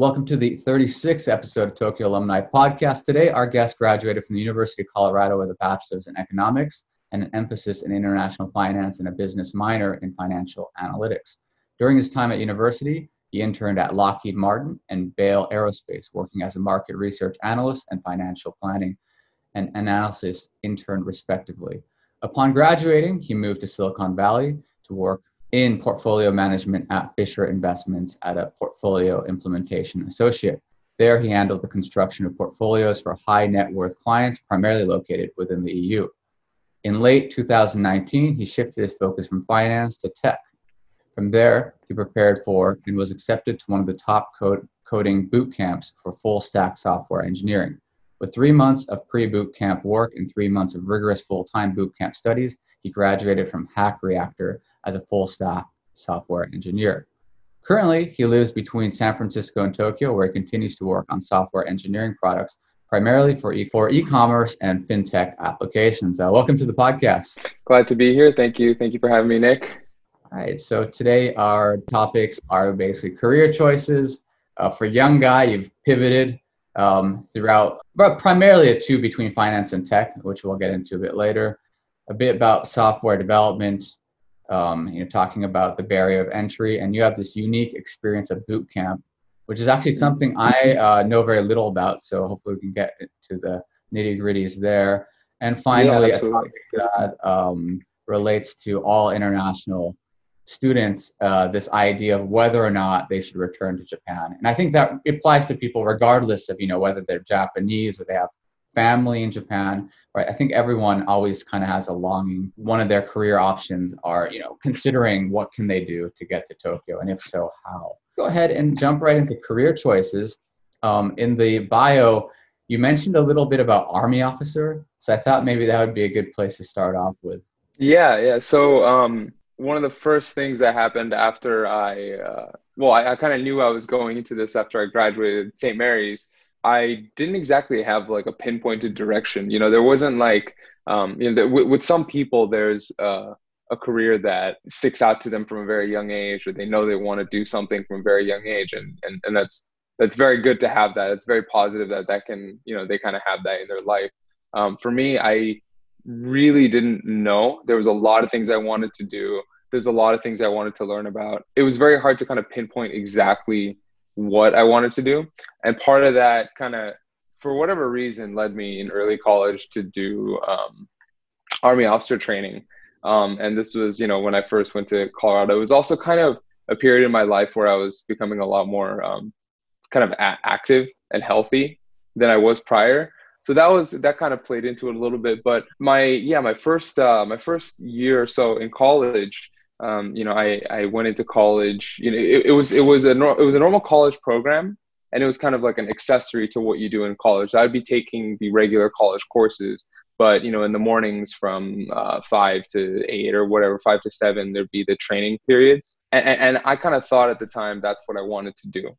Welcome to the 36th episode of Tokyo Alumni Podcast. Today, our guest graduated from the University of Colorado with a bachelor's in economics and an emphasis in international finance and a business minor in financial analytics. During his time at university, he interned at Lockheed Martin and Ball Aerospace, working as a market research analyst and financial planning and analysis intern, respectively. Upon graduating, he moved to Silicon Valley to work in portfolio management at Fisher Investments at a portfolio implementation associate. There, he handled the construction of portfolios for high net worth clients, primarily located within the EU. In late 2019, he shifted his focus from finance to tech. From there, he prepared for and was accepted to one of the top code, coding boot camps for full stack software engineering. With three months of pre boot camp work and three months of rigorous full time boot camp studies, he graduated from Hack Reactor as a full stack software engineer. Currently, he lives between San Francisco and Tokyo, where he continues to work on software engineering products, primarily for e- for e-commerce and fintech applications. Uh, welcome to the podcast. Glad to be here. Thank you. Thank you for having me, Nick. All right. So today our topics are basically career choices. Uh, for young guy, you've pivoted um, throughout, but primarily a two between finance and tech, which we'll get into a bit later. A bit about software development, um, you know, talking about the barrier of entry, and you have this unique experience of boot camp, which is actually something I uh, know very little about. So hopefully we can get to the nitty gritties there. And finally, yeah, a topic that um, relates to all international students, uh, this idea of whether or not they should return to Japan. And I think that applies to people regardless of, you know, whether they're Japanese or they have family in Japan, right? I think everyone always kind of has a longing. One of their career options are, you know, considering what can they do to get to Tokyo, and if so, how. Go ahead and jump right into career choices. Um, in the bio, you mentioned a little bit about army officer, so I thought maybe that would be a good place to start off with. Yeah, yeah. So um, one of the first things that happened after I, uh, well, I, I kind of knew I was going into this after I graduated St. Mary's I didn't exactly have like a pinpointed direction. You know, there wasn't like, um, you know, with, with some people, there's uh, a career that sticks out to them from a very young age, or they know they want to do something from a very young age, and and and that's that's very good to have that. It's very positive that that can, you know, they kind of have that in their life. Um, for me, I really didn't know. There was a lot of things I wanted to do. There's a lot of things I wanted to learn about. It was very hard to kind of pinpoint exactly what I wanted to do. And part of that kind of, for whatever reason, led me in early college to do um, Army officer training. Um, and this was, you know, when I first went to Colorado. It was also kind of a period in my life where I was becoming a lot more um, kind of a- active and healthy than I was prior. So that was that kind of played into it a little bit. But my yeah, my first uh, my first year or so in college, um, you know, I, I went into college. You know, it, it was it was a it was a normal college program, and it was kind of like an accessory to what you do in college. I'd be taking the regular college courses, but you know, in the mornings from uh, five to eight or whatever, five to seven, there'd be the training periods, and, and I kind of thought at the time that's what I wanted to do,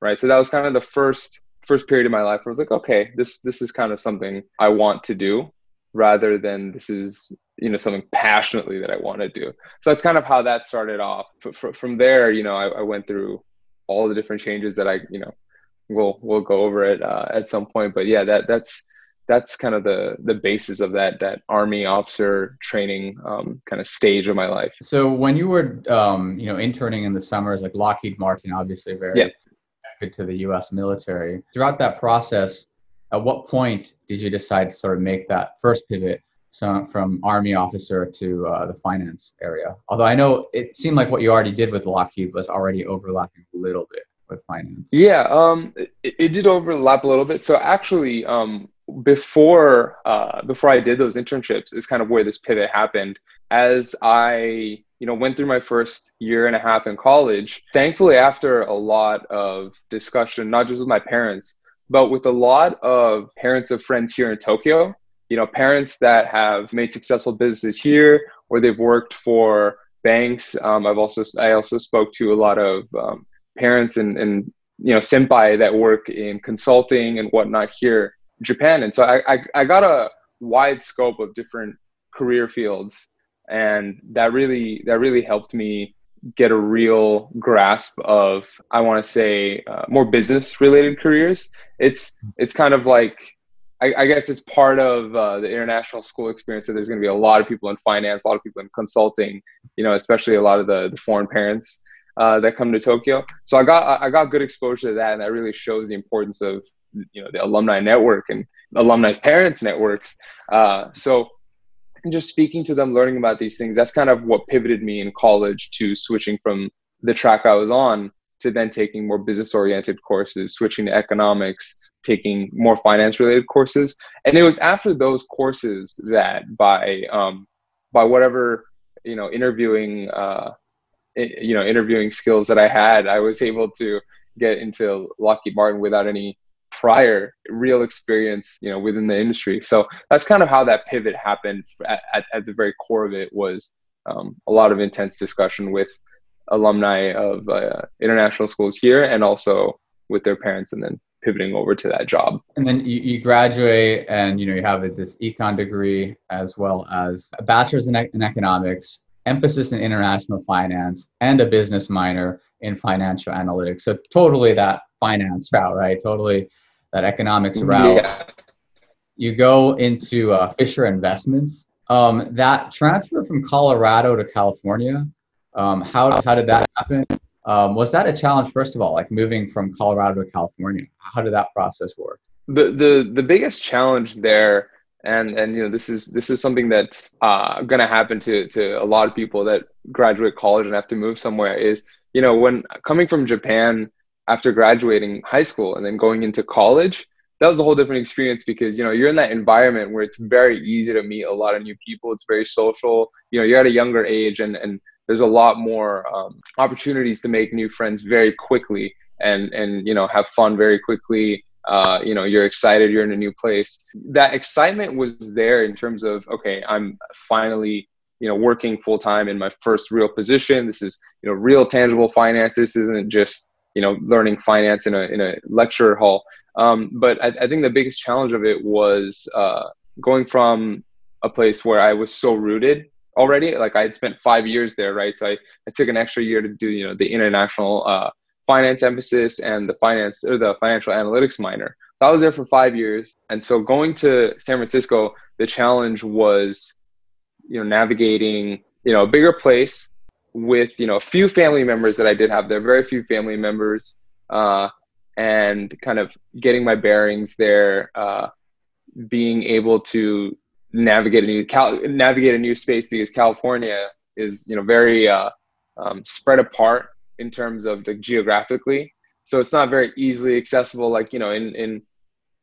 right? So that was kind of the first first period of my life where I was like, okay, this this is kind of something I want to do rather than this is you know something passionately that I want to do. So that's kind of how that started off. from there, you know, I, I, went through all the different changes that I, you know, we'll we'll go over it uh, at some point. But yeah, that that's that's kind of the the basis of that that army officer training um, kind of stage of my life. So when you were um, you know interning in the summers, like Lockheed Martin, obviously very yeah. connected to the U.S. military. Throughout that process, at what point did you decide to sort of make that first pivot so from army officer to uh, the finance area? Although i know it seemed like what you already did with lockheed was already overlapping a little bit with finance. Yeah um, it, it did overlap a little bit. So actually um, before uh, before i did those internships is kind of where this pivot happened. As i you know went through my first year and a half in college thankfully after a lot of discussion not just with my parents but with a lot of parents of friends here in Tokyo, you know, parents that have made successful businesses here or they've worked for banks. Um, I've also I also spoke to a lot of um, parents and and you know senpai that work in consulting and whatnot here in Japan, and so I, I, I got a wide scope of different career fields, and that really that really helped me get a real grasp of I want to say uh, more business related careers. It's it's kind of like I, guess it's part of uh, the international school experience that there's going to be a lot of people in finance, a lot of people in consulting, you know, especially a lot of the, the foreign parents uh, that come to Tokyo. So I got I got good exposure to that, and that really shows the importance of you know the alumni network and alumni parents networks. Uh, so just speaking to them, learning about these things, that's kind of what pivoted me in college to switching from the track I was on to then taking more business oriented courses, switching to economics, taking more finance related courses. And it was after those courses that by um, by whatever you know interviewing uh, you know interviewing skills that I had, I was able to get into Lockheed Martin without any prior real experience you know within the industry so that's kind of how that pivot happened at, at, at the very core of it was um, a lot of intense discussion with alumni of uh, international schools here and also with their parents and then pivoting over to that job. And then you, you graduate and you know you have this econ degree as well as a bachelor's in, in economics, emphasis in international finance, and a business minor in financial analytics. So totally that finance route, right? Totally that economics route. Yeah. You go into uh, Fisher Investments. Um, that transfer from Colorado to California, um, how, how did that happen? Um, was that a challenge, first of all, like moving from Colorado to California? How did that process work? The, the, the biggest challenge there, and, and you know, this is, this is something that's uh, going to happen to, to a lot of people that graduate college and have to move somewhere is, you know, when coming from Japan after graduating high school and then going into college, that was a whole different experience because you know you're in that environment where it's very easy to meet a lot of new people. It's very social. You know you're at a younger age and and there's a lot more um, opportunities to make new friends very quickly and and you know have fun very quickly. Uh, you know you're excited you're in a new place. That excitement was there in terms of okay i'm finally you know working full time in my first real position. This is you know real tangible finance this isn't just you know learning finance in a in a lecture hall um, but I, I, think the biggest challenge of it was uh, going from a place where i was so rooted already. Like I had spent five years there, right? So I, I took an extra year to do, you know, the international uh, finance emphasis and the finance or the financial analytics minor. So I was there for five years. And so going to San Francisco, the challenge was, you know, navigating, you know, a bigger place with, you know, a few family members that I did have there, very few family members, uh, and kind of getting my bearings there, uh, being able to navigate a new Cal- navigate a new space because California is you know very uh, um, spread apart in terms of the geographically, so it's not very easily accessible. Like you know in in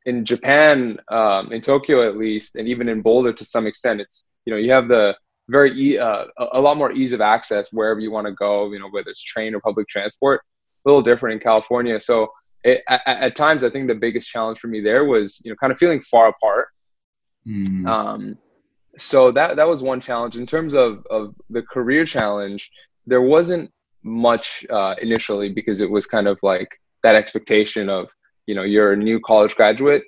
in Japan, um, in Tokyo at least, and even in Boulder to some extent, it's you know you have the very e- uh, a lot more ease of access wherever you want to go. You know whether it's train or public transport. A little different in California, so. It, at, at times, I think the biggest challenge for me there was, you know, kind of feeling far apart Mm. Um, so that that was one challenge. In terms of of the career challenge, there wasn't much uh, initially because it was kind of like that expectation of you know you're a new college graduate,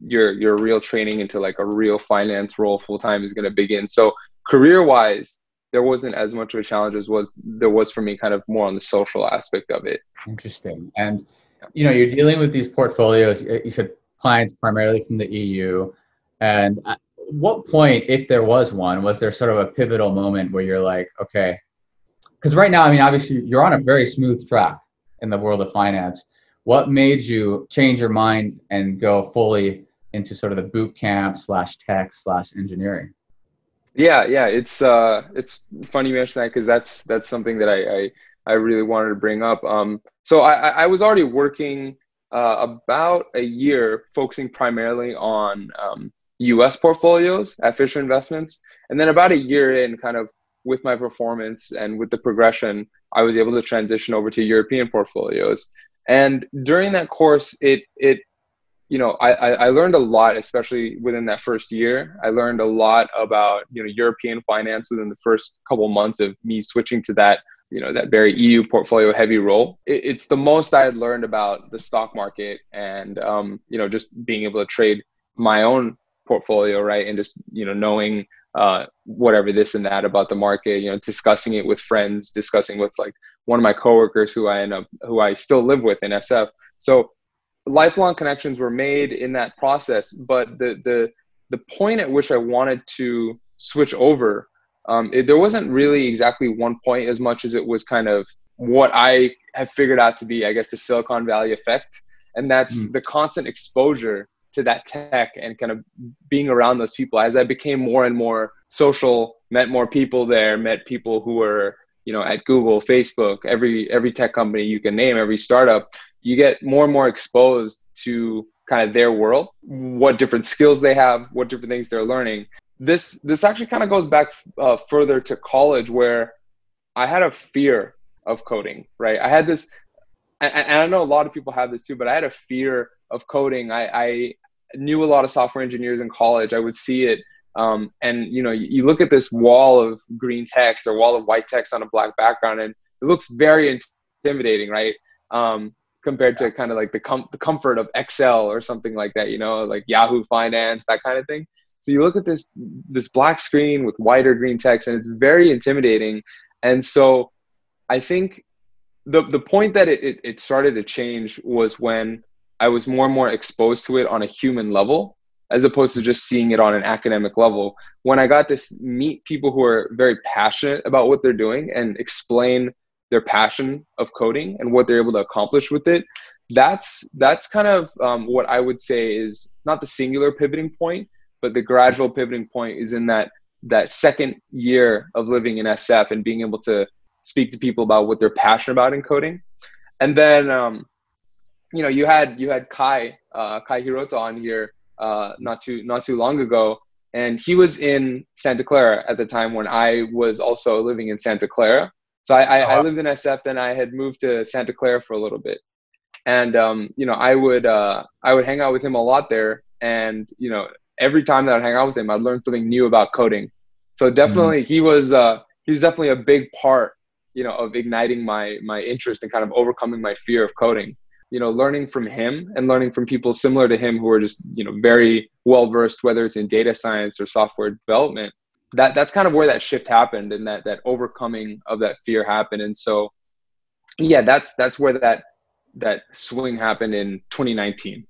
your your real training into like a real finance role full time is going to begin. So career wise, there wasn't as much of a challenge as was there was for me, kind of more on the social aspect of it. Interesting. And you know, you're dealing with these portfolios. You said clients primarily from the EU. And at what point, if there was one, was there sort of a pivotal moment where you're like, okay, because right now, I mean, obviously, you're on a very smooth track in the world of finance. What made you change your mind and go fully into sort of the boot camp slash tech slash engineering? Yeah, yeah, it's uh, it's funny you mention that because that's that's something that I, I I really wanted to bring up. Um, so I I was already working uh, about a year focusing primarily on um, US portfolios at Fisher Investments. And then about a year in, kind of with my performance and with the progression, I was able to transition over to European portfolios. And during that course, it, it, you know, I, I learned a lot, especially within that first year. I learned a lot about, you know, European finance within the first couple months of me switching to that you know that very EU portfolio heavy role. It, it's the most I had learned about the stock market and um, you know just being able to trade my own portfolio, right? And just, you know, knowing uh, whatever this and that about the market. You know, discussing it with friends, discussing with like one of my coworkers who I end up who I still live with in SF. So lifelong connections were made in that process. But the the the point at which I wanted to switch over, um, it, there wasn't really exactly one point as much as it was kind of what I have figured out to be, I guess, the Silicon Valley effect, and that's mm. the constant exposure to that tech and kind of being around those people as I became more and more social, met more people there, met people who were, you know, at Google, Facebook, every every tech company you can name, every startup, you get more and more exposed to kind of their world, what different skills they have, what different things they're learning. This this actually kind of goes back uh, further to college where I had a fear of coding, right? I had this, and, I know a lot of people have this too, but I had a fear of coding. I, I knew a lot of software engineers in college. I would see it. Um, and you know, you, look at this wall of green text or wall of white text on a black background, and it looks very intimidating, right? Um, compared to kind of like the, com- the comfort of Excel or something like that, you know, like Yahoo Finance, that kind of thing. So you look at this this black screen with white or green text, and it's very intimidating. And so I think the the point that it, it, it started to change was when I was more and more exposed to it on a human level as opposed to just seeing it on an academic level. When I got to meet people who are very passionate about what they're doing and explain their passion of coding and what they're able to accomplish with it, that's that's kind of um, what I would say is not the singular pivoting point, but the gradual pivoting point is in that that second year of living in SF and being able to speak to people about what they're passionate about in coding. And then, um, you know, you had you had Kai uh, Kai Hirota on here uh, not too not too long ago, and he was in Santa Clara at the time when I was also living in Santa Clara. So I, I, I uh-huh. lived in SF, then I had moved to Santa Clara for a little bit, and um, you know, I would uh, I would hang out with him a lot there, and you know, every time that I'd hang out with him, I'd learn something new about coding. So definitely, mm-hmm. he was uh, he's definitely a big part you know of igniting my my interest and kind of overcoming my fear of coding you know learning from him and learning from people similar to him who are just you know very well versed whether it's in data science or software development that that's kind of where that shift happened and that that overcoming of that fear happened and so yeah that's that's where that that swing happened in 2019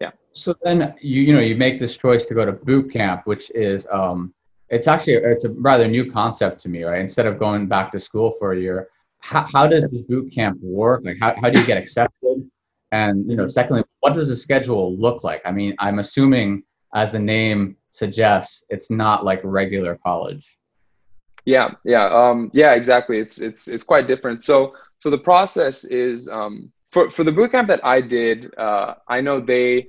yeah so then you you know you make this choice to go to boot camp which is um it's actually it's a rather new concept to me, right? Instead of going back to school for a year, how, how does this boot camp work? Like, how, how do you get accepted? And you know, secondly, what does the schedule look like? I mean, I'm assuming, as the name suggests, it's not like regular college. Yeah, yeah, um, yeah, exactly. It's it's it's quite different. So so the process is um, for for the boot camp that I did. Uh, I know they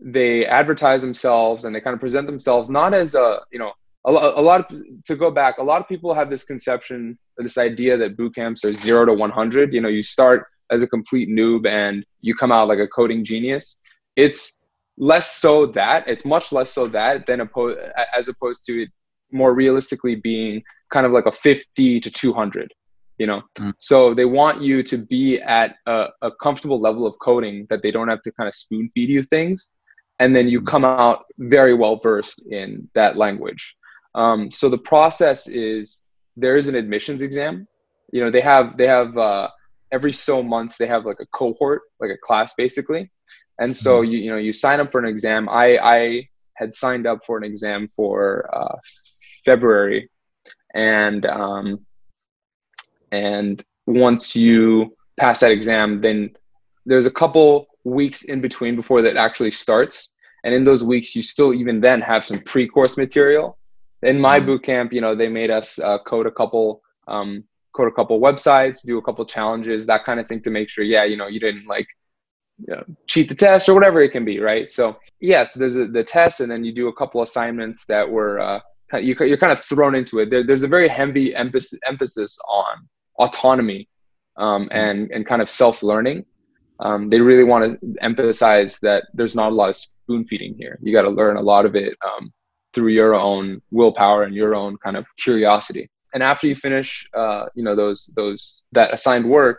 they advertise themselves and they kind of present themselves not as a you know a, a lot of to go back a lot of people have this conception or this idea that boot camps are 0 to 100 you know you start as a complete noob and you come out like a coding genius it's less so that it's much less so that than opposed as opposed to it more realistically being kind of like a 50 to 200 you know mm. so they want you to be at a, a, comfortable level of coding that they don't have to kind of spoon feed you things and then you mm. come out very well versed in that language um, so the process is there is an admissions exam. You know, they have they have uh, every so months they have like a cohort, like a class basically, and so mm-hmm. you you know you sign up for an exam. I I had signed up for an exam for uh, February, and um, and once you pass that exam, then there's a couple weeks in between before that actually starts. And in those weeks, you still even then have some pre-course material in my mm-hmm. boot camp, you know, they made us uh, code a couple um, code a couple websites, do a couple challenges, that kind of thing to make sure, yeah, you know, you didn't like you know, cheat the test or whatever it can be, right? So yeah, so there's a, the test, and then you do a couple assignments that were uh, you, you're kind of thrown into it. There, there's a very heavy emphasis emphasis on autonomy um, mm-hmm. and and kind of self learning. Um, they really want to emphasize that there's not a lot of spoon feeding here. You got to learn a lot of it um, through your own willpower and your own kind of curiosity. And after you finish, uh, you know, those those that assigned work,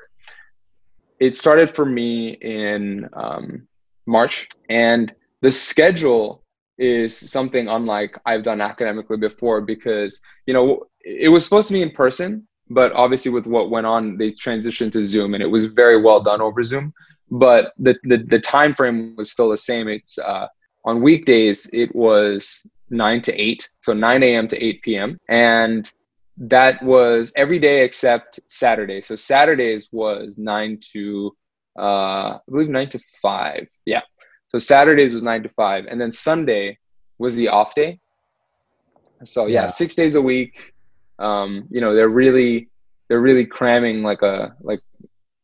it started for me in um, March, and the schedule is something unlike I've done academically before because you know it was supposed to be in person, but obviously with what went on, they transitioned to Zoom, and it was very well done over Zoom. But the the, the time frame was still the same. It's uh, on weekdays it was nine to eight, so nine a.m. to eight p.m. and that was every day except Saturday. So Saturdays was nine to uh, I believe nine to five. Yeah. So Saturdays was nine to five, and then Sunday was the off day. So yeah, yeah. six days a week. Um, you know, they're really they're really cramming like a like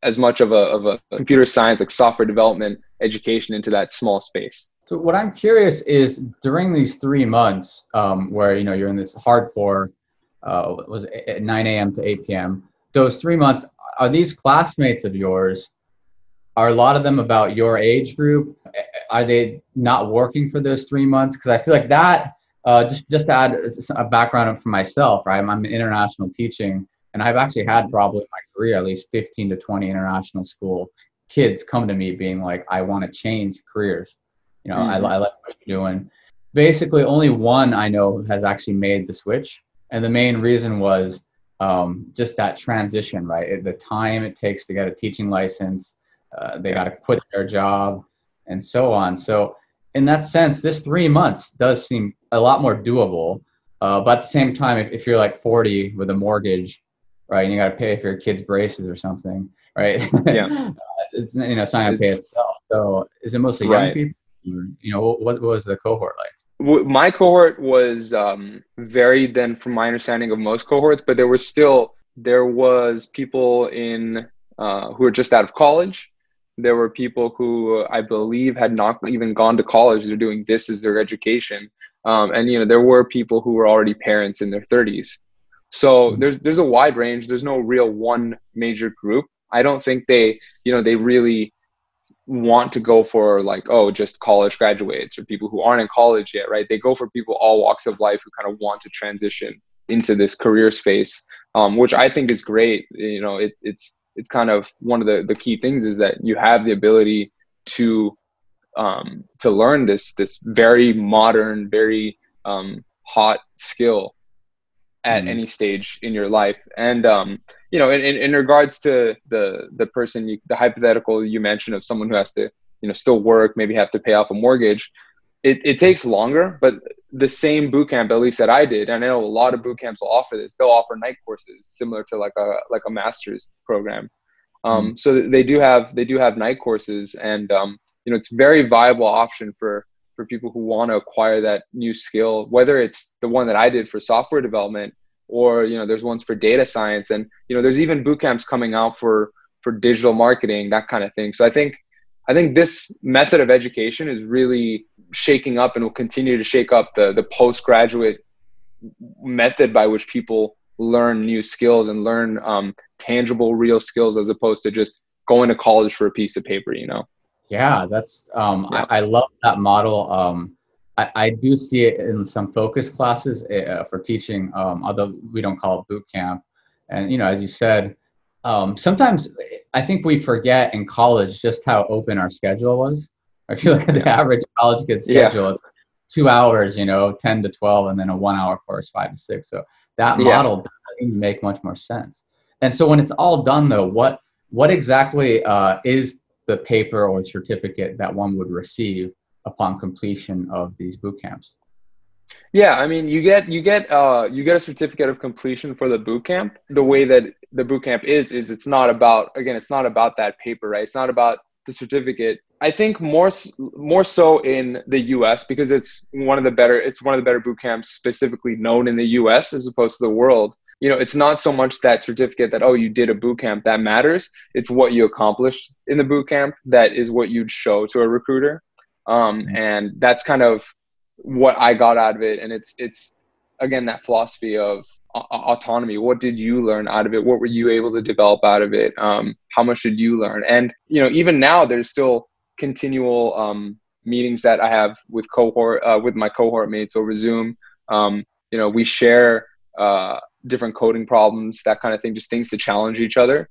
as much of a of a computer science like software development education into that small space. So what I'm curious is during these three months um, where you know you're in this hardcore uh, was at 9 a.m. to 8 p.m. Those three months are these classmates of yours? Are a lot of them about your age group? Are they not working for those three months? Because I feel like that. Uh, just just to add a background for myself, right? I'm, I'm international teaching, and I've actually had probably in my career at least 15 to 20 international school kids come to me being like, "I want to change careers." You know, mm-hmm. I, I like what you're doing. Basically, only one I know has actually made the switch, and the main reason was um, just that transition, right? It, the time it takes to get a teaching license, uh, they got to quit their job, and so on. So, in that sense, this three months does seem a lot more doable. Uh, but at the same time, if, if you're like 40 with a mortgage, right, and you got to pay for your kids' braces or something, right? Yeah, it's you know it's not gonna pay itself. So, is it mostly young right. people? You know, what, what was the cohort like? My cohort was um, varied than from my understanding of most cohorts, but there was still there was people in uh, who were just out of college. There were people who I believe had not even gone to college. They're doing this as their education, um, and you know there were people who were already parents in their 30s. So there's there's a wide range. There's no real one major group. I don't think they you know they really want to go for like oh just college graduates or people who aren't in college yet right? They go for people all walks of life who kind of want to transition into this career space um, which i think is great. You know it, it's it's kind of one of the, the key things is that you have the ability to um, to learn this this very modern very um, hot skill at mm any stage in your life. And um, you know in, in, regards to the the person you, the hypothetical you mentioned of someone who has to you know still work maybe have to pay off a mortgage it, it takes longer but the same boot camp at least that i did and i know a lot of boot camps will offer this. They'll offer night courses similar to like a like a master's program. Um, mm so they do have they do have night courses and um, you know it's very viable option for for people who want to acquire that new skill whether it's the one that i did for software development or you know there's ones for data science. And you know there's even boot camps coming out for for digital marketing that kind of thing. So i think i think this method of education is really shaking up and will continue to shake up the the postgraduate method by which people learn new skills and learn um, tangible real skills as opposed to just going to college for a piece of paper you know yeah that's um, yeah. I, I, love that model um, I, I do see it in some focus classes uh, for teaching, um, although we don't call it boot camp. And you know, as you said, um, sometimes I think we forget in college just how open our schedule was. If you look at the average college kid schedule, yeah. two hours, you know, ten to twelve, and then a one-hour course, five to six. So that model yeah. doesn't make much more sense. And so when it's all done, though, what what exactly uh, is the paper or certificate that one would receive upon completion of these boot camps? Yeah, I mean, you get you get uh, you get a certificate of completion for the boot camp. The way that the boot camp is is it's not about again, it's not about that paper, right? It's not about the certificate. I think more more so in the U.S. because it's one of the better it's one of the better boot camps specifically known in the U.S. as opposed to the world. You know, it's not so much that certificate that oh you did a boot camp that matters. It's what you accomplished in the boot camp that is what you'd show to a recruiter um, mm-hmm. and that's kind of what I got out of it. And it's it's again that philosophy of autonomy. What did you learn out of it? What were you able to develop out of it? Um, how much did you learn? And you know, even now, there's still continual um, meetings that I have with cohort uh, with my cohort mates over Zoom. Um, you know, we share uh, different coding problems, that kind of thing, just things to challenge each other.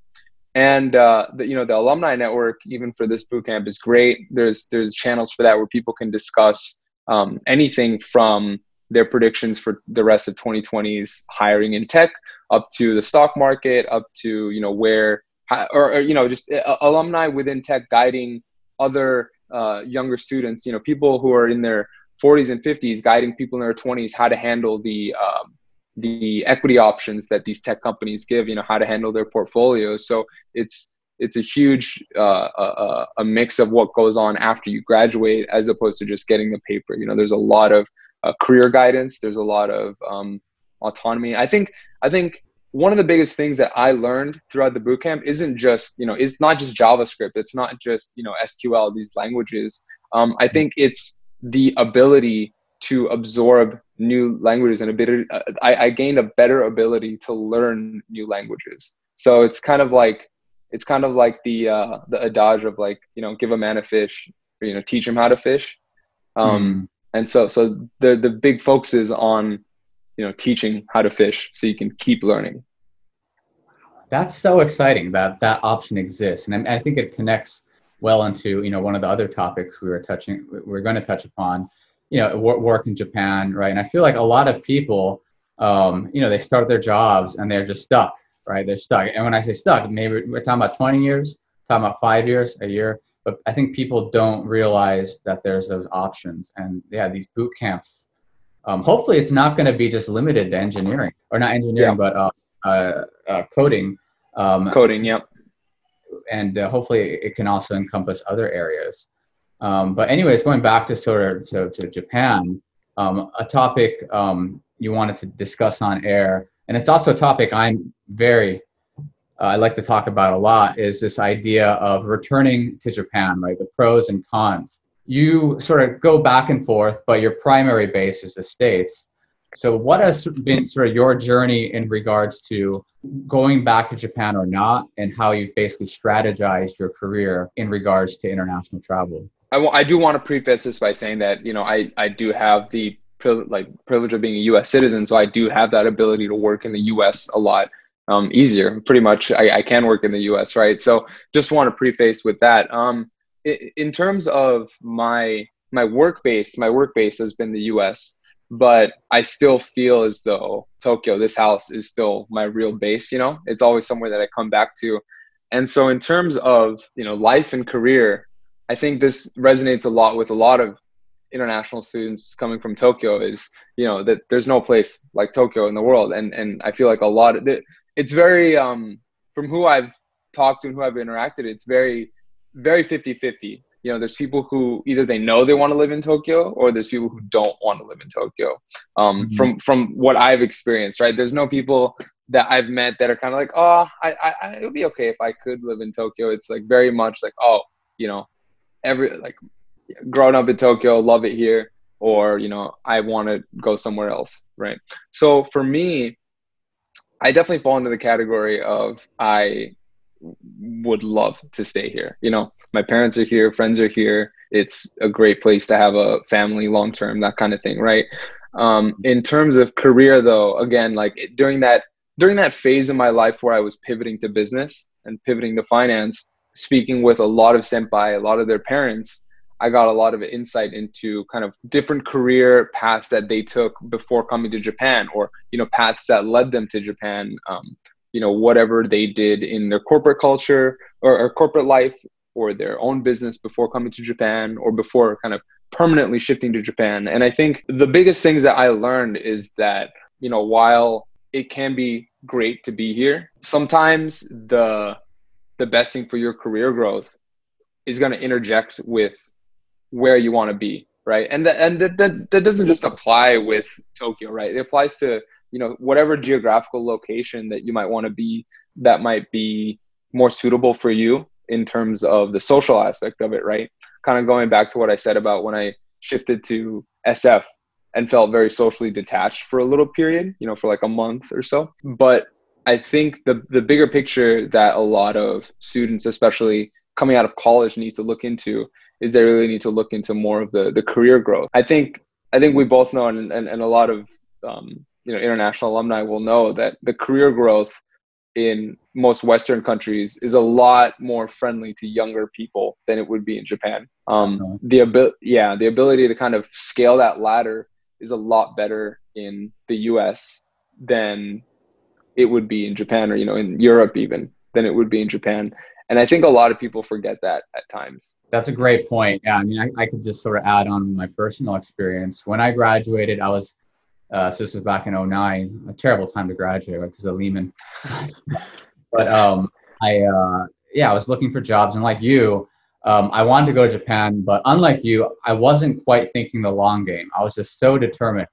And uh, the, you know the alumni network even for this bootcamp is great. There's there's channels for that where people can discuss um, anything from their predictions for the rest of 2020's hiring in tech up to the stock market up to you know where or, or you know just uh, alumni within tech guiding other uh, younger students you know people who are in their 40s and 50s guiding people in their 20s how to handle the um, the equity options that these tech companies give you know how to handle their portfolios. So it's it's a huge uh, a, a, mix of what goes on after you graduate as opposed to just getting the paper. You know there's a lot of uh, career guidance. There's a lot of um, autonomy. I think i think one of the biggest things that i learned throughout the bootcamp isn't just you know it's not just javascript. It's not just you know sql these languages. Um, i think it's the ability to absorb new languages and a bit uh, I, I gained a better ability to learn new languages. So it's kind of like it's kind of like the uh, the adage of like you know give a man a fish or, you know teach him how to fish. Um, mm. and so so the the big focus is on you know teaching how to fish so you can keep learning. That's so exciting that that option exists. And I, I think it connects well into you know one of the other topics we were touching we we're going to touch upon you know work in japan right? And i feel like a lot of people um, you know they start their jobs and they're just stuck right? They're stuck. And when i say stuck maybe we're talking about 20 years talking about five years a year. But i think people don't realize that there's those options. And yeah these boot camps um, hopefully it's not going to be just limited to engineering or not engineering yeah. but uh, uh, uh, coding um, coding yep and uh, hopefully it can also encompass other areas. Um, but anyways, going back to sort of to, to Japan, um, a topic um, you wanted to discuss on air, and it's also a topic I'm very uh, I like to talk about a lot is this idea of returning to Japan, right? The pros and cons. You sort of go back and forth, but your primary base is the States. So, what has been sort of your journey in regards to going back to Japan or not, and how you've basically strategized your career in regards to international travel? I, w- I do want to preface this by saying that you know I, I do have the like privilege of being a U.S. citizen, so I do have that ability to work in the U.S. a lot um, easier. Pretty much, I, I can work in the U.S. Right. So, just want to preface with that. Um, in terms of my my work base, my work base has been the U.S but I still feel as though Tokyo, this house, is still my real base. You know, it's always somewhere that I come back to. And so, in terms of you know life and career, I think this resonates a lot with a lot of international students coming from Tokyo. Is you know that there's no place like Tokyo in the world, and and I feel like a lot of it, it's very um, from who I've talked to and who I've interacted, it's very very 50 50 you know there's people who either they know they want to live in tokyo or there's people who don't want to live in tokyo um, mm-hmm. from from what i've experienced right there's no people that i've met that are kind of like oh I, I it would be okay if i could live in tokyo it's like very much like oh you know every like growing up in tokyo love it here or you know i want to go somewhere else right so for me i definitely fall into the category of i would love to stay here. You know, my parents are here, friends are here. It's a great place to have a family long term, that kind of thing, right? Um, in terms of career, though, again, like during that during that phase of my life where I was pivoting to business and pivoting to finance, speaking with a lot of senpai, a lot of their parents, I got a lot of insight into kind of different career paths that they took before coming to Japan, or you know paths that led them to Japan. Um, you know whatever they did in their corporate culture or, or corporate life or their own business before coming to Japan or before kind of permanently shifting to Japan. And I think the biggest things that I learned is that, you know, while it can be great to be here, sometimes the the best thing for your career growth is going to interject with where you want to be, right? And th- and that, that that doesn't just apply with Tokyo, right? It applies to you know whatever geographical location that you might want to be that might be more suitable for you in terms of the social aspect of it right kind of going back to what i said about when i shifted to sf and felt very socially detached for a little period you know for like a month or so but i think the the bigger picture that a lot of students especially coming out of college need to look into is they really need to look into more of the the career growth i think i think we both know and, and, and a lot of um, you know international alumni will know that the career growth in most Western countries is a lot more friendly to younger people than it would be in Japan. Um, the ability, yeah, the ability to kind of scale that ladder is a lot better in the U.S. than it would be in Japan, or you know, in Europe even than it would be in Japan. And I think a lot of people forget that at times. That's a great point. Yeah, I mean, I, I could just sort of add on my personal experience. When I graduated, I was uh, so this was back in 09, a terrible time to graduate because of Lehman. but um, I, uh, yeah, I was looking for jobs, and like you, um, I wanted to go to Japan, but unlike you, I wasn't quite thinking the long game. I was just so determined.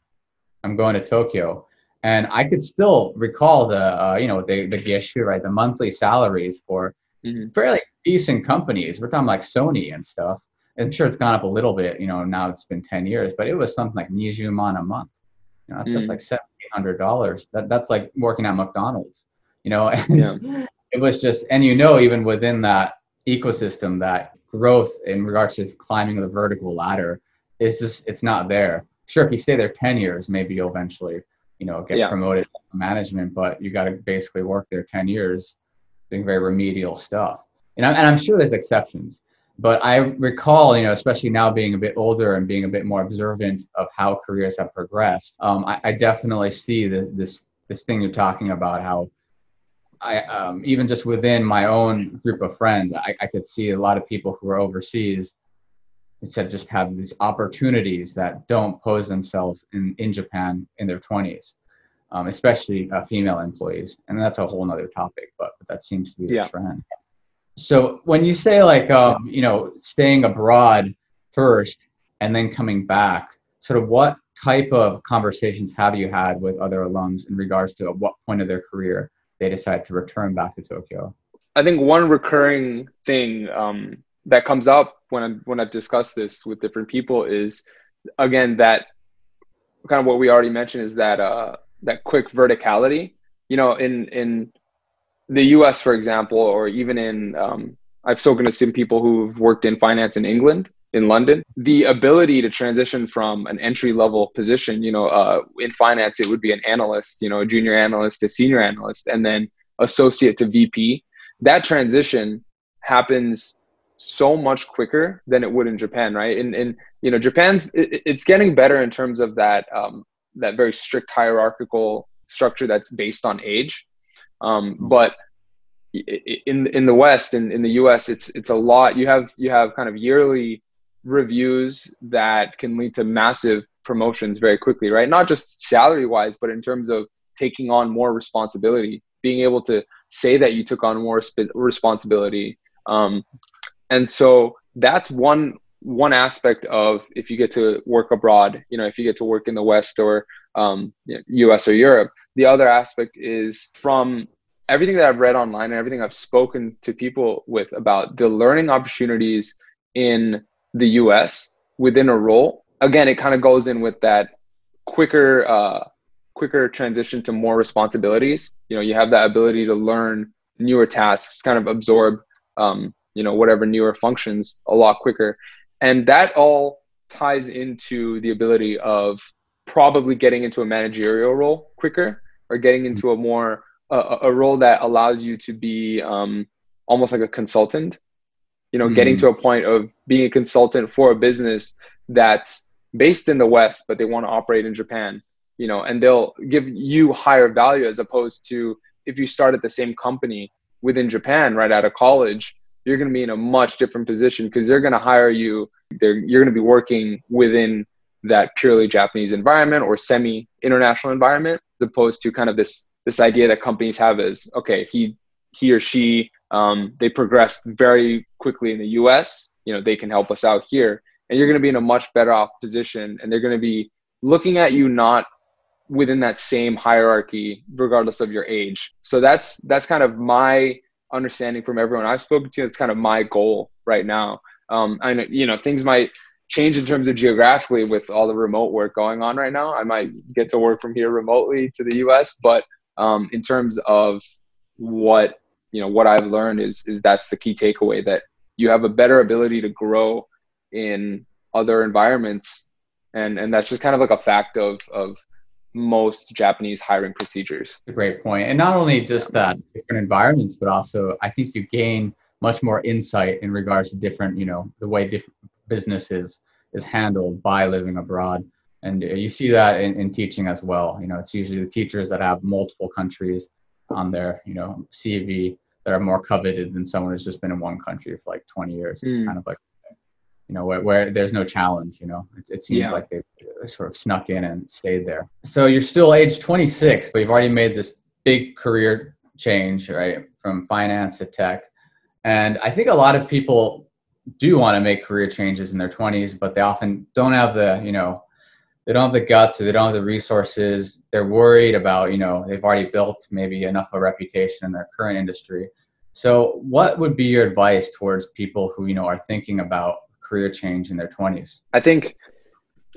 I'm going to Tokyo, and I could still recall the, uh, you know, the the geshu, right, the monthly salaries for mm-hmm. fairly decent companies. We're talking like Sony and stuff. I'm sure it's gone up a little bit, you know, now it's been 10 years, but it was something like Nijuman a month. You know, that's, mm. that's like seventeen hundred dollars. That that's like working at McDonald's. You know, and yeah. it was just, and you know, even within that ecosystem, that growth in regards to climbing the vertical ladder is just it's not there. Sure, if you stay there ten years, maybe you'll eventually, you know, get yeah. promoted to management, but you got to basically work there ten years doing very remedial stuff. And I'm, and I'm sure there's exceptions but I recall, you know, especially now being a bit older and being a bit more observant of how careers have progressed, um, I, I, definitely see the, this this thing you're talking about. How I um, even just within my own group of friends, I, I could see a lot of people who are overseas instead just have these opportunities that don't pose themselves in, in Japan in their 20s, um, especially uh, female employees. And that's a whole other topic, but, but that seems to be the yeah. trend. So when you say like um, you know staying abroad first and then coming back, sort of what type of conversations have you had with other alums in regards to at what point of their career they decide to return back to Tokyo? I think one recurring thing um, that comes up when I when I've discussed this with different people is again that kind of what we already mentioned is that uh, that quick verticality. You know, in in the US, for example, or even in, um, I've spoken to some people who've worked in finance in England, in London, the ability to transition from an entry level position, you know, uh, in finance, it would be an analyst, you know, a junior analyst to senior analyst, and then associate to VP. That transition happens so much quicker than it would in Japan, right? And, and you know, Japan's, it, it's getting better in terms of that, um, that very strict hierarchical structure that's based on age um, mm-hmm. but in in the West and in, in the U.S., it's it's a lot. You have you have kind of yearly reviews that can lead to massive promotions very quickly, right? Not just salary wise, but in terms of taking on more responsibility, being able to say that you took on more sp- responsibility. Um, and so that's one one aspect of if you get to work abroad, you know, if you get to work in the West or um, US or Europe. The other aspect is from everything that I've read online and everything I've spoken to people with about the learning opportunities in the US within a role. Again, it kind of goes in with that quicker, uh, quicker transition to more responsibilities. You know, you have that ability to learn newer tasks, kind of absorb, um, you know, whatever newer functions a lot quicker. And that all ties into the ability of probably getting into a managerial role quicker or getting into a more uh, a role that allows you to be um, almost like a consultant you know mm-hmm. getting to a point of being a consultant for a business that's based in the west but they want to operate in japan you know and they'll give you higher value as opposed to if you start at the same company within japan right out of college you're going to be in a much different position because they're going to hire you they're, you're going to be working within that purely Japanese environment or semi international environment, as opposed to kind of this this idea that companies have is okay, he he or she um, they progressed very quickly in the U.S. You know, they can help us out here, and you're going to be in a much better off position, and they're going to be looking at you not within that same hierarchy, regardless of your age. So that's that's kind of my understanding from everyone I've spoken to. It's kind of my goal right now. Um, you know things might change in terms of geographically with all the remote work going on right now. I might get to work from here remotely to the U.S., but um, in terms of what you know, what I've learned is is that's the key takeaway that you have a better ability to grow in other environments, and and that's just kind of like a fact of of most Japanese hiring procedures. Great point. And not only just that different environments, but also I think you gain much more insight in regards to different, you know, the way different businesses is handled by living abroad. And you see that in, in teaching as well. You know, it's usually the teachers that have multiple countries on their, you know, CV that are more coveted than someone who's just been in one country for like 20 years. It's mm. kind of like, you know, where, where there's no challenge, you know, it, it seems yeah. like they uh, sort of snuck in and stayed there. So you're still age 26, but you've already made this big career change, right? From finance to tech. And I think a lot of people do want to make career changes in their 20s, but they often don't have the, you know, they don't have the guts or they don't have the resources. They're worried about, you know, they've already built maybe enough of a reputation in their current industry. So, what would be your advice towards people who, you know, are thinking about career change in their 20s? I think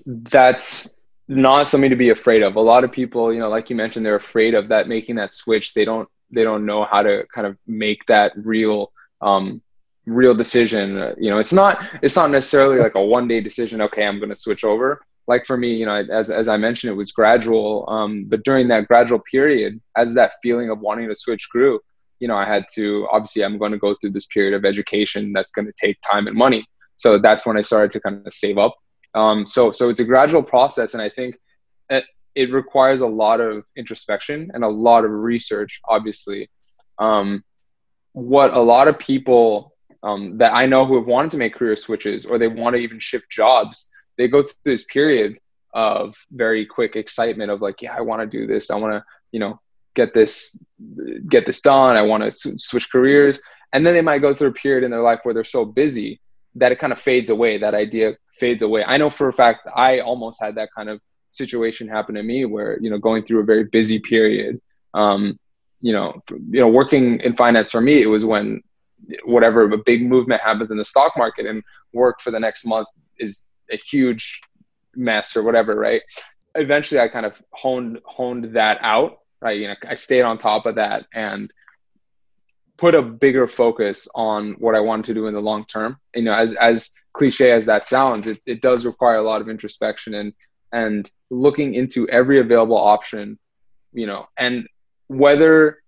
that's not something to be afraid of. A lot of people, you know, like you mentioned, they're afraid of that making that switch. They don't they don't know how to kind of make that real um, real decision. You know, it's not it's not necessarily like a one day decision. Okay, I'm going to switch over. Like for me, you know, as as I mentioned, it was gradual. Um, but during that gradual period, as that feeling of wanting to switch grew, you know, I had to obviously I'm going to go through this period of education that's going to take time and money. So that's when I started to kind of save up. Um, so so it's a gradual process, and I think it, it requires a lot of introspection and a lot of research. Obviously, um, what a lot of people um, that I know who have wanted to make career switches or they want to even shift jobs, they go through this period of very quick excitement of like, yeah, I want to do this. I want to, you know, get this, get this done. I want to switch careers. And then they might go through a period in their life where they're so busy that it kind of fades away. That idea fades away. I know for a fact I almost had that kind of situation happen to me where, you know, going through a very busy period, um, you know, you know, working in finance for me, it was when whatever a big movement happens in the stock market and work for the next month is a huge mess or whatever, right? Eventually, I kind of honed honed that out, right? You know, I stayed on top of that and put a bigger focus on what I wanted to do in the long term. You know, as as cliche as that sounds, it, it does require a lot of introspection and and looking into every available option, you know, and whether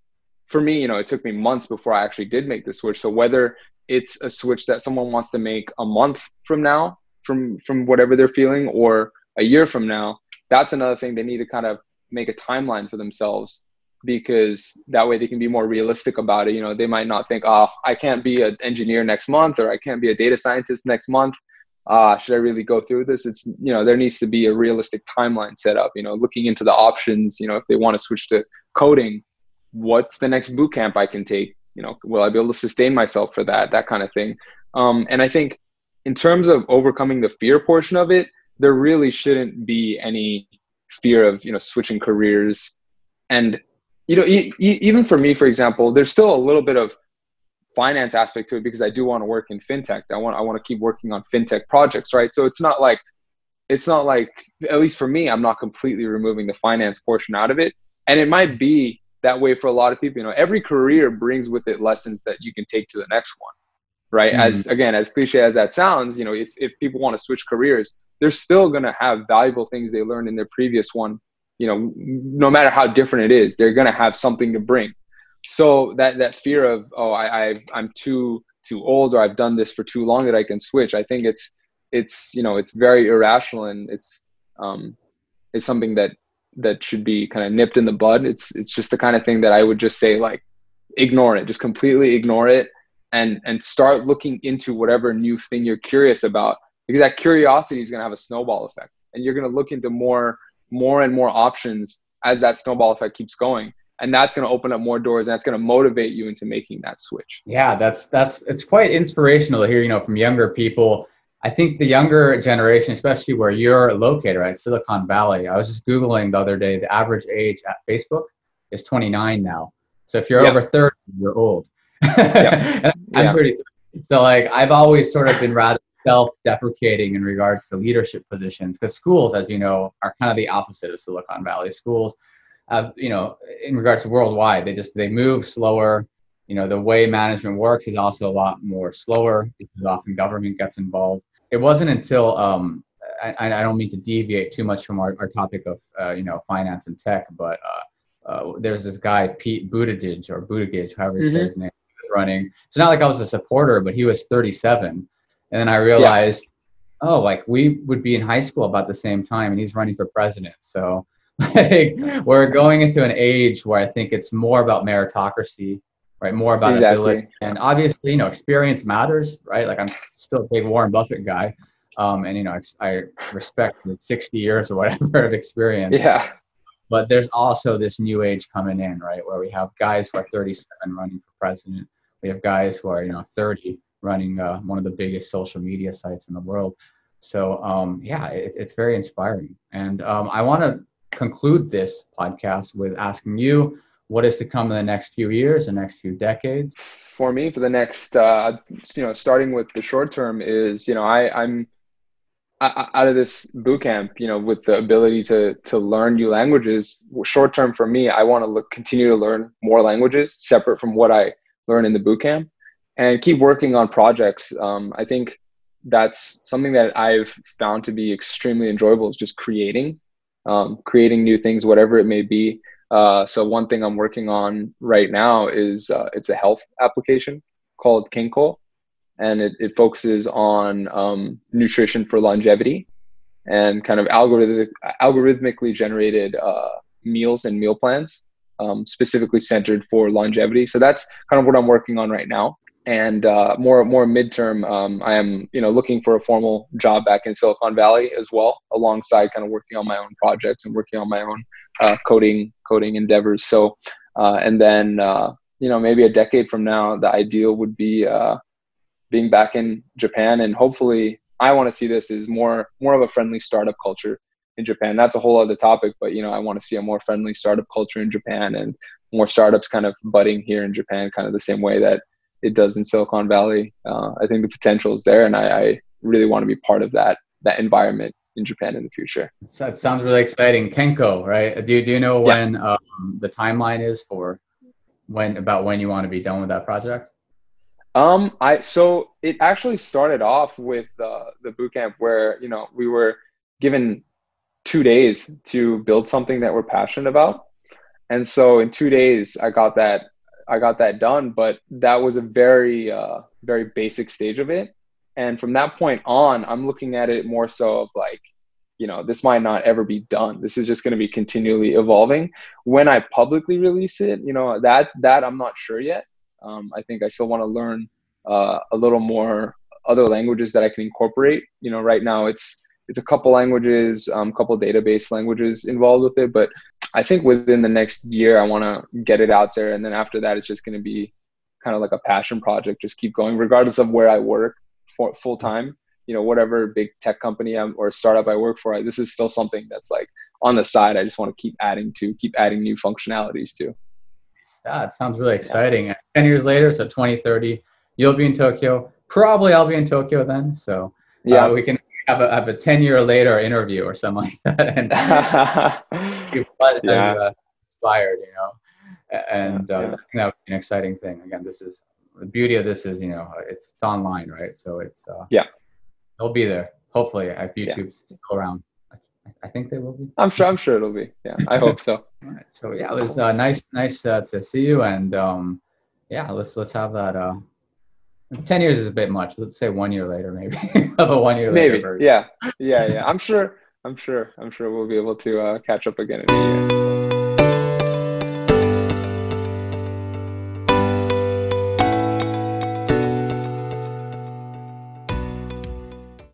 for me, you know, it took me months before I actually did make the switch. So whether it's a switch that someone wants to make a month from now, from from whatever they're feeling, or a year from now, that's another thing they need to kind of make a timeline for themselves because that way they can be more realistic about it. You know, they might not think, oh, I can't be an engineer next month or I can't be a data scientist next month. Uh, should I really go through this? It's, you know, there needs to be a realistic timeline set up, you know, looking into the options, you know, if they want to switch to coding, what's the next boot camp I can take? You know, will I be able to sustain myself for that? That kind of thing. Um, and I think in terms of overcoming the fear portion of it, there really shouldn't be any fear of you know switching careers. And you know, e- e- even for me, for example, there's still a little bit of finance aspect to it because I do want to work in fintech. I want I want to keep working on fintech projects, right? So it's not like it's not like at least for me, I'm not completely removing the finance portion out of it. And it might be that way for a lot of people you know every career brings with it lessons that you can take to the next one right mm-hmm. as again as cliche as that sounds you know if, if people want to switch careers they're still going to have valuable things they learned in their previous one you know no matter how different it is they're going to have something to bring so that that fear of oh i i i'm too too old or i've done this for too long that i can switch i think it's it's you know it's very irrational and it's um it's something that that should be kind of nipped in the bud. It's it's just the kind of thing that I would just say like ignore it, just completely ignore it and and start looking into whatever new thing you're curious about because that curiosity is going to have a snowball effect and you're going to look into more more and more options as that snowball effect keeps going and that's going to open up more doors and that's going to motivate you into making that switch yeah that's that's it's quite inspirational to hear you know from younger people I think the younger generation, especially where you're located, right, Silicon Valley. I was just googling the other day. The average age at Facebook is 29 now. So if you're yep. over 30, you're old. Yep. I'm yeah. 33. So like I've always sort of been rather self-deprecating in regards to leadership positions because schools, as you know, are kind of the opposite of Silicon Valley. Schools, have, you know, in regards to worldwide, they just they move slower. You know, the way management works is also a lot more slower because often government gets involved it wasn't until um, I, I don't mean to deviate too much from our, our topic of uh, you know finance and tech, but uh, uh, there's this guy Pete Buttigieg or Buttigieg, however you mm-hmm. say his name, was running. It's not like I was a supporter, but he was 37, and then I realized, yeah. oh, like we would be in high school about the same time, and he's running for president. So like we're going into an age where I think it's more about meritocracy right? More about exactly. ability, and obviously, you know, experience matters, right? Like I'm still a big Warren Buffett guy, um, and you know, I respect the 60 years or whatever of experience. Yeah. But there's also this new age coming in, right? Where we have guys who are 37 running for president. We have guys who are, you know, 30 running uh, one of the biggest social media sites in the world. So um, yeah, it, it's very inspiring. And um, I want to conclude this podcast with asking you what is to come in the next few years, the next few decades? For me, for the next, uh, you know, starting with the short term is, you know, I, I'm out of this boot camp, you know, with the ability to to learn new languages. Short term for me, I want to look, continue to learn more languages separate from what I learn in the boot camp, and keep working on projects. Um, I think that's something that I've found to be extremely enjoyable is just creating, um, creating new things, whatever it may be. Uh, so one thing I'm working on right now is uh, it's a health application called Kenko, and it, it focuses on um, nutrition for longevity and kind of algorithmic, algorithmically generated uh, meals and meal plans um, specifically centered for longevity. So that's kind of what I'm working on right now. And uh, more more midterm, um, I am you know looking for a formal job back in Silicon Valley as well, alongside kind of working on my own projects and working on my own uh, coding coding endeavors. So, uh, and then uh, you know maybe a decade from now, the ideal would be uh, being back in Japan, and hopefully, I want to see this as more more of a friendly startup culture in Japan. That's a whole other topic, but you know I want to see a more friendly startup culture in Japan and more startups kind of budding here in Japan, kind of the same way that it does in Silicon Valley. Uh, I think the potential is there, and I, I really want to be part of that that environment in Japan in the future. That sounds really exciting. Kenko, right? Do you, do you know when um, the timeline is for when about when you want to be done with that project? Um, I so it actually started off with uh, the bootcamp where you know we were given two days to build something that we're passionate about, and so in two days I got that I got that done. But that was a very uh, very basic stage of it, and from that point on, I'm looking at it more so of like, you know, this might not ever be done. This is just going to be continually evolving. When I publicly release it, you know, that that I'm not sure yet. Um, I think I still want to learn uh, a little more other languages that I can incorporate. You know, right now it's it's a couple languages, a um, couple database languages involved with it, but I think within the next year I want to get it out there, and then after that it's just going to be kind of like a passion project. Just keep going, regardless of where I work for full time you know whatever big tech company I'm, or startup i work for this is still something that's like on the side. I just want to keep adding to keep adding new functionalities to yeah it sounds really exciting. Yeah. 10 years later so 2030 you'll be in tokyo. Probably i'll be in tokyo then so uh, yeah. we can have a, have a 10 year later interview or something like that. And yeah. uh, inspired you know and uh, yeah. that would be an exciting thing again this is the beauty of this is you know it's, it's online right so it's uh, yeah it'll be there hopefully if youtube's yeah. still around I think they will be. I'm sure. I'm sure it'll be. Yeah, I hope so. All right. So yeah, it was uh, nice, nice uh, to see you, and um, yeah, let's let's have that. Uh, Ten years is a bit much. Let's say one year later, maybe. a one year maybe. later. Maybe. Yeah. Yeah. Yeah. I'm sure. I'm sure. I'm sure we'll be able to uh, catch up again in a year.